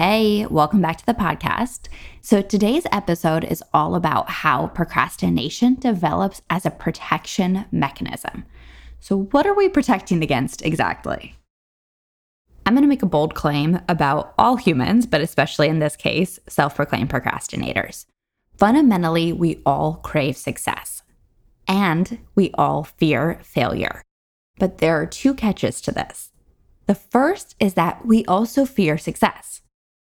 Hey, welcome back to the podcast. So, today's episode is all about how procrastination develops as a protection mechanism. So, what are we protecting against exactly? I'm going to make a bold claim about all humans, but especially in this case, self proclaimed procrastinators. Fundamentally, we all crave success and we all fear failure. But there are two catches to this. The first is that we also fear success.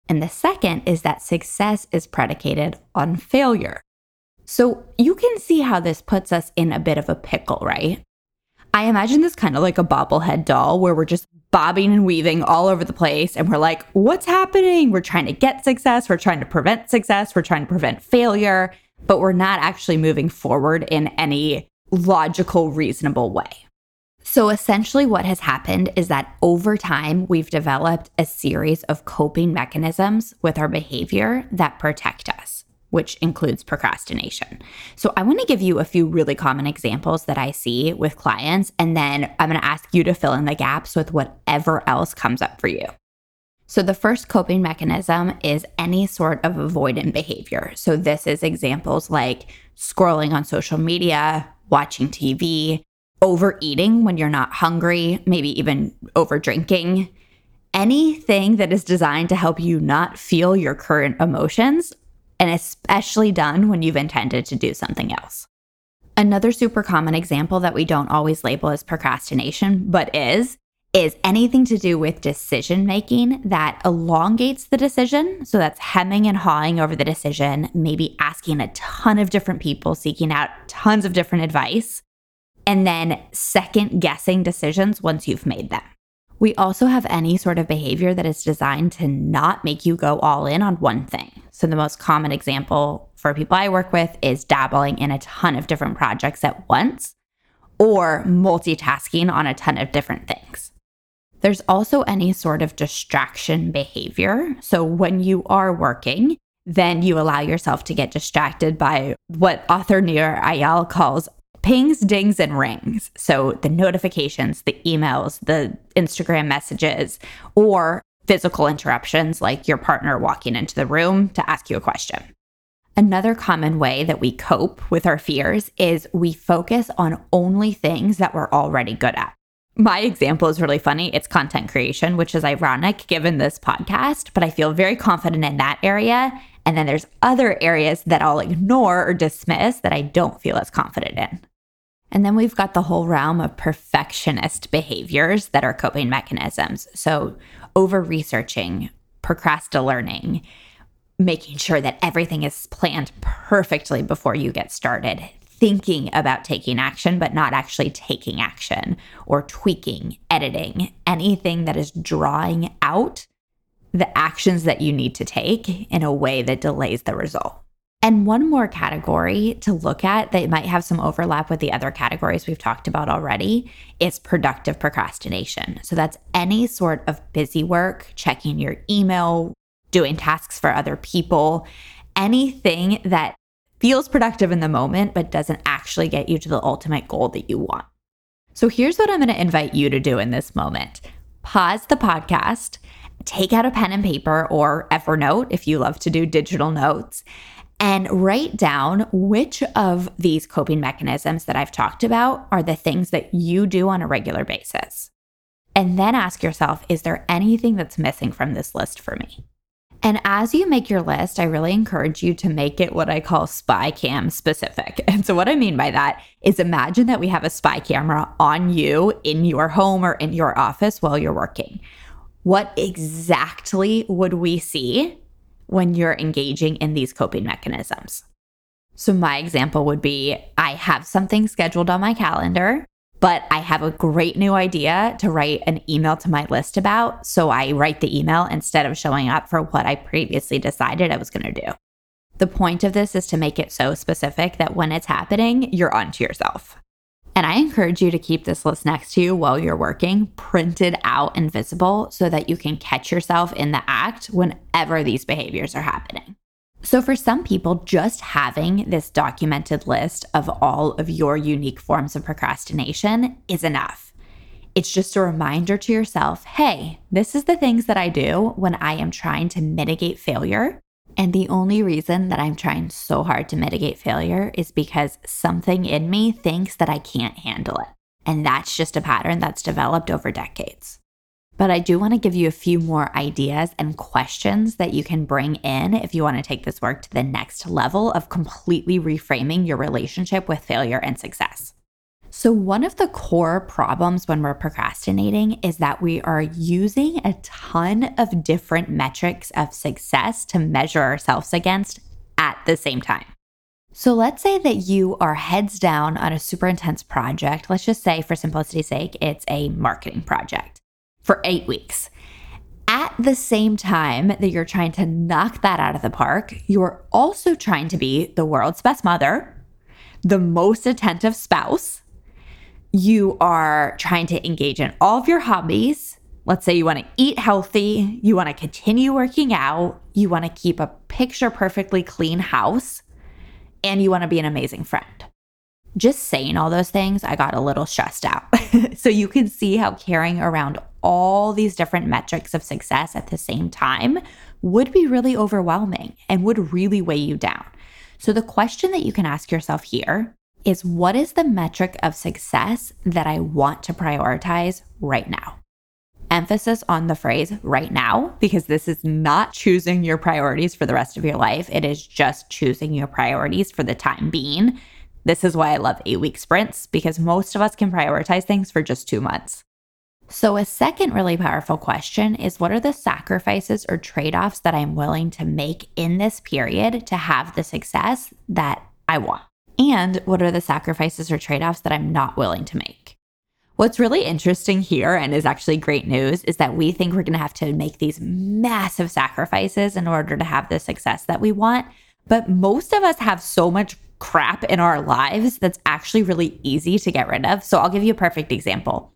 And the second is that success is predicated on failure. So you can see how this puts us in a bit of a pickle, right? I imagine this kind of like a bobblehead doll where we're just bobbing and weaving all over the place and we're like, what's happening? We're trying to get success, we're trying to prevent success, we're trying to prevent failure, but we're not actually moving forward in any logical, reasonable way. So essentially, what has happened is that over time, we've developed a series of coping mechanisms with our behavior that protect us, which includes procrastination. So I want to give you a few really common examples that I see with clients, and then I'm going to ask you to fill in the gaps with whatever else comes up for you. So, the first coping mechanism is any sort of avoidant behavior. So, this is examples like scrolling on social media, watching TV, overeating when you're not hungry, maybe even over drinking, anything that is designed to help you not feel your current emotions, and especially done when you've intended to do something else. Another super common example that we don't always label as procrastination, but is, is anything to do with decision making that elongates the decision. So that's hemming and hawing over the decision, maybe asking a ton of different people, seeking out tons of different advice and then second guessing decisions once you've made them. We also have any sort of behavior that is designed to not make you go all in on one thing. So, the most common example for people I work with is dabbling in a ton of different projects at once or multitasking on a ton of different things. There's also any sort of distraction behavior. So, when you are working, then you allow yourself to get distracted by what author Nir Eyal calls pings, dings, and rings. So the notifications, the emails, the Instagram messages, or physical interruptions like your partner walking into the room to ask you a question. Another common way that we cope with our fears is we focus on only things that we're already good at. My example is really funny. It's content creation, which is ironic given this podcast, but I feel very confident in that area. And then there's other areas that I'll ignore or dismiss that I don't feel as confident in. And then we've got the whole realm of perfectionist behaviors that are coping mechanisms. So, over researching, procrastinating, making sure that everything is planned perfectly before you get started, thinking about taking action, but not actually taking action, or tweaking, editing, anything that is drawing out the actions that you need to take in a way that delays the result. And one more category to look at that might have some overlap with the other categories we've talked about already is productive procrastination. So that's any sort of busy work, checking your email, doing tasks for other people, anything that feels productive in the moment, but doesn't actually get you to the ultimate goal that you want. So here's what I'm going to invite you to do in this moment pause the podcast, take out a pen and paper or Evernote if you love to do digital notes and write down which of these coping mechanisms that I've talked about are the things that you do on a regular basis. And then ask yourself, is there anything that's missing from this list for me? And as you make your list, I really encourage you to make it what I call spy cam specific. And so, what I mean by that is imagine that we have a spy camera on you in your home or in your office while you're working. What exactly would we see when you're engaging in these coping mechanisms. So, my example would be I have something scheduled on my calendar but I have a great new idea to write an email to my list about. So I write the email instead of showing up for what I previously decided I was going to do. The point of this is to make it so specific that when it's happening, you're onto yourself. And I encourage you to keep this list next to you while you're working, printed out and visible so that you can catch yourself in the act whenever these behaviors are happening. So, for some people, just having this documented list of all of your unique forms of procrastination is enough. It's just a reminder to yourself hey, this is the things that I do when I am trying to mitigate failure. And the only reason that I'm trying so hard to mitigate failure is because something in me thinks that I can't handle it. And that's just a pattern that's developed over decades. But I do want to give you a few more ideas and questions that you can bring in if you want to take this work to the next level of completely reframing your relationship with failure and success. So, one of the core problems when we're procrastinating is that we are using a ton of different metrics of success to measure ourselves against at the same time. So, let's say that you are heads down on a super intense project. Let's just say, for simplicity's sake, it's a marketing project for eight weeks. At the same time that you're trying to knock that out of the park, you're also trying to be the world's best mother, the most attentive spouse. You are trying to engage in all of your hobbies. Let's say you want to eat healthy, you want to continue working out, you want to keep a picture perfectly clean house, and you want to be an amazing friend just saying all those things, I got a little stressed out. so you can see how carrying around all these different metrics of success at the same time would be really overwhelming and would really weigh you down. So the question that you can ask yourself here is what is the metric of success that I want to prioritize right now? Emphasis on the phrase right now, because this is not choosing your priorities for the rest of your life. It is just choosing your priorities for the time being this is why I love eight week sprints because most of us can prioritize things for just two months. So, a second really powerful question is what are the sacrifices or trade offs that I'm willing to make in this period to have the success that I want? And what are the sacrifices or trade offs that I'm not willing to make? What's really interesting here and is actually great news is that we think we're going to have to make these massive sacrifices in order to have the success that we want. But most of us have so much crap in our lives that's actually really easy to get rid of. So I'll give you a perfect example.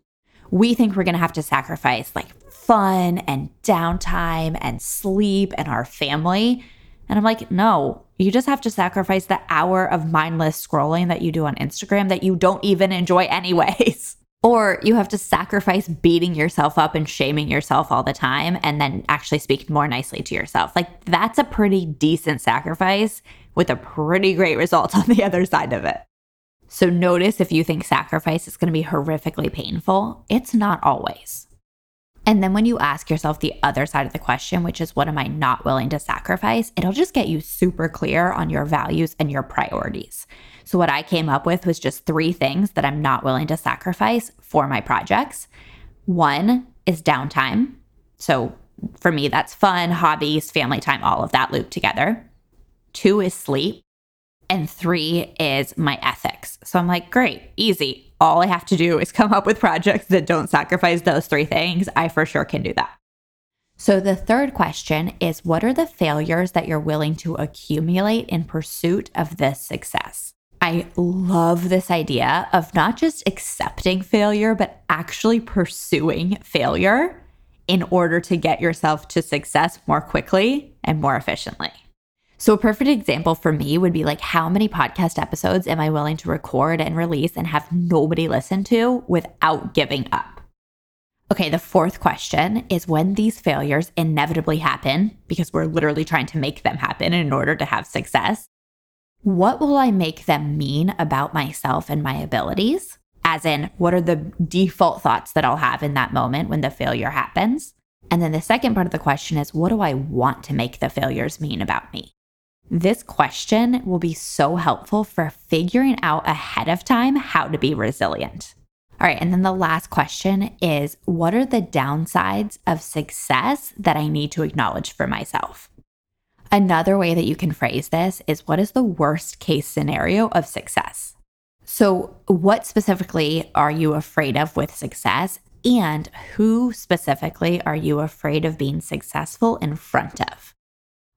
We think we're going to have to sacrifice like fun and downtime and sleep and our family. And I'm like, no, you just have to sacrifice the hour of mindless scrolling that you do on Instagram that you don't even enjoy, anyways. Or you have to sacrifice beating yourself up and shaming yourself all the time and then actually speak more nicely to yourself. Like, that's a pretty decent sacrifice with a pretty great result on the other side of it. So notice if you think sacrifice is going to be horrifically painful, it's not always. And then when you ask yourself the other side of the question, which is what am I not willing to sacrifice, it'll just get you super clear on your values and your priorities. So, what I came up with was just three things that I'm not willing to sacrifice for my projects. One is downtime. So, for me, that's fun, hobbies, family time, all of that loop together. Two is sleep. And three is my ethics. So I'm like, great, easy. All I have to do is come up with projects that don't sacrifice those three things. I for sure can do that. So the third question is what are the failures that you're willing to accumulate in pursuit of this success? I love this idea of not just accepting failure, but actually pursuing failure in order to get yourself to success more quickly and more efficiently. So, a perfect example for me would be like, how many podcast episodes am I willing to record and release and have nobody listen to without giving up? Okay, the fourth question is when these failures inevitably happen, because we're literally trying to make them happen in order to have success, what will I make them mean about myself and my abilities? As in, what are the default thoughts that I'll have in that moment when the failure happens? And then the second part of the question is, what do I want to make the failures mean about me? This question will be so helpful for figuring out ahead of time how to be resilient. All right, and then the last question is what are the downsides of success that I need to acknowledge for myself? Another way that you can phrase this is what is the worst case scenario of success? So, what specifically are you afraid of with success? And who specifically are you afraid of being successful in front of?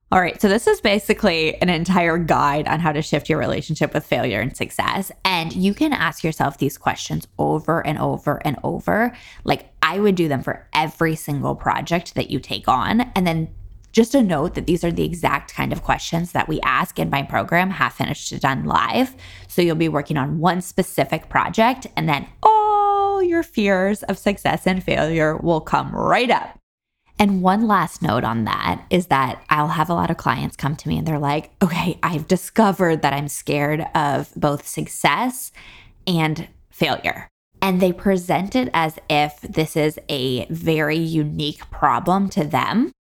All right, so this is basically an entire guide on how to shift your relationship with failure and success. And you can ask yourself these questions over and over and over. Like I would do them for every single project that you take on. And then just a note that these are the exact kind of questions that we ask in my program, Half Finished to Done Live. So you'll be working on one specific project, and then all your fears of success and failure will come right up. And one last note on that is that I'll have a lot of clients come to me and they're like, okay, I've discovered that I'm scared of both success and failure. And they present it as if this is a very unique problem to them.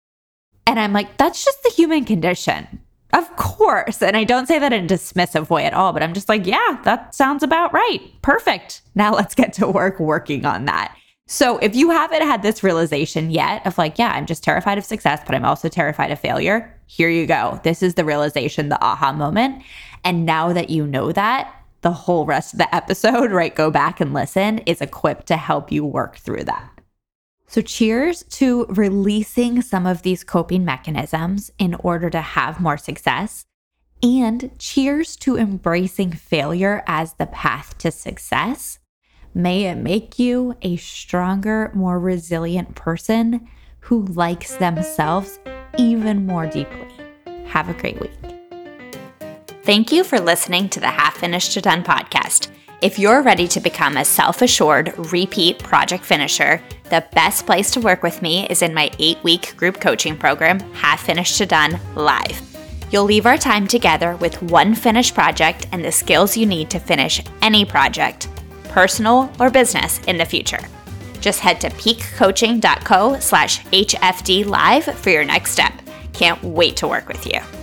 And I'm like, that's just the human condition. Of course. And I don't say that in a dismissive way at all, but I'm just like, yeah, that sounds about right. Perfect. Now let's get to work working on that. So if you haven't had this realization yet of like, yeah, I'm just terrified of success, but I'm also terrified of failure, here you go. This is the realization, the aha moment. And now that you know that, the whole rest of the episode, right? Go back and listen, is equipped to help you work through that. So, cheers to releasing some of these coping mechanisms in order to have more success. And cheers to embracing failure as the path to success May it make you a stronger, more resilient person who likes themselves even more deeply. Have a great week. Thank you for listening to the Half Finished to Done podcast. If you're ready to become a self assured repeat project finisher, the best place to work with me is in my eight week group coaching program, Half Finished to Done Live. You'll leave our time together with one finished project and the skills you need to finish any project personal or business in the future. Just head to piquecoaching.co slash HFD live for your next step. Can't wait to work with you.